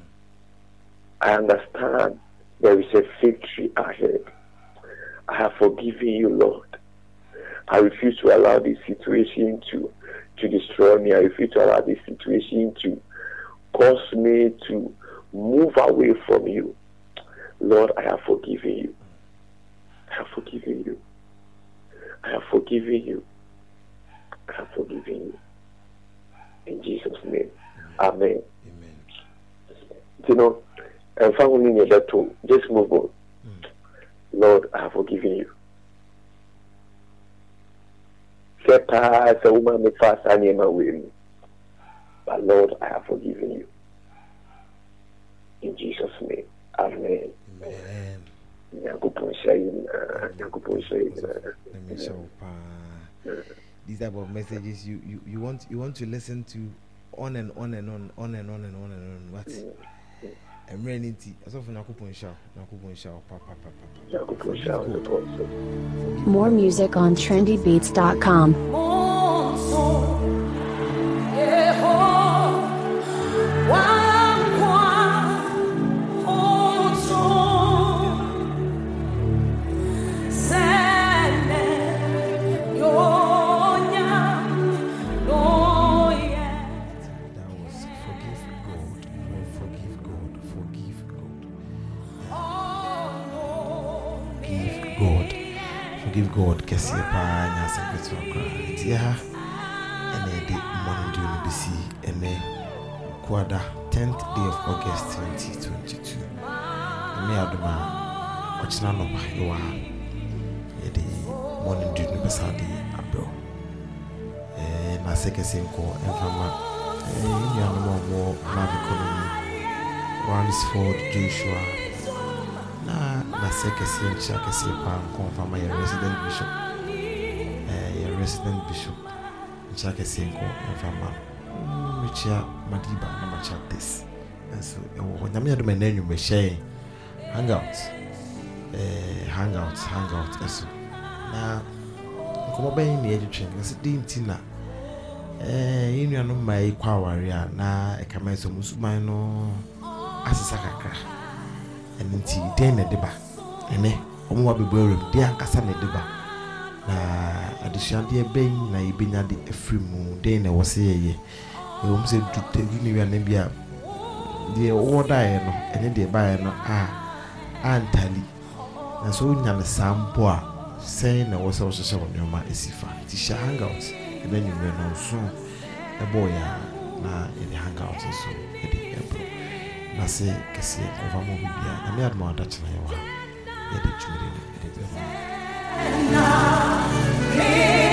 I understand there is a victory ahead. I have forgiven you, Lord. I refuse to allow this situation to, to destroy me. I refuse to allow this situation to cause me to move away from you. Lord, I have forgiven you. I have forgiven you. I have forgiven you. I have forgiven you. In Jesus' name. Amen. Amen. You know, and family in that too. Just move on. Hmm. Lord, I have forgiven you. Say, pass a woman make fast and. But Lord, I have forgiven you. In Jesus' name. Amen. Amen. Nyankopɔn hyɛ yi nyinaa. Nyankopɔn hyɛ. Let me show. These type of messages you, you, you want you want to listen to on and on and on on and on and on and on. What? Mmerɛ ne nti asɔfo nyankopɔn hyɛ wo nyankopɔn hyɛ wo pa pa pa pa pa. Nyankopɔn hyɛ wo nyankopɔn God. Kɛseɛ paa nyɛ asɛm ketewa koraa. Nti ha ɛna yɛde mmɔno deɛ no bɛsi ɛnɛ kuada 10th day of August 2022. Ɛne adom a ɔkyena nɔpa yɛwɔ ha. Yɛde mmɔno deɛ no bɛsa de abrɛw. Eh, n'ase kɛseɛ nkɔ mfama nnuanom a wɔwɔ lab economy ransford joshua na n'ase kɛseɛ nkyia kɛseɛ paa nkɔ mfama yɛ resident bishop. Eh, yɛ resident bishop. Nkyia kɛseɛ nkɔ mfama madiba na makyia this. Nso ɛwɔ hɔ nyame yɛdom ɛnɛ nnwumahyɛ yɛn hangout eh, hangout hangout ɛso na nkɔmmɔ bɛn ne yɛdwetwe no sɛ dɛn nti na eh, yɛn nuanom mmaa yi kɔ aware a na ɛka ma sɛ ɔmo suban no asesa kakra. Ɛno nti dɛn na ɛde ba ɛnɛ ɔmo wa awuram dɛn ankasa na ɛde ba. Na adesuadeɛ bɛn na yɛbɛnya de afiri mu? Dɛn na ɛwɔ sɛ yɛyɛ? Ɛwɔ mu sɛ dutawi ne wiane bi a deɛ wɔwɔ daeɛ no ɛne deɛ baeɛ no a antali. Na sɛ wonya no saa mpo a sɛn na ɛwɔ sɛ wohyehyɛ wɔ nneɔma ɛsi fa? Nti hyɛ hangout ɛna nwummerɛ no nso ɛbɔɔ yɛ na yɛde hangout nso yɛde ɛbrɛ na se kɛseɛ nkɔfa ma bibia na me adoma wada kyena yɛwɔ ha. Yɛde dwumire no yɛde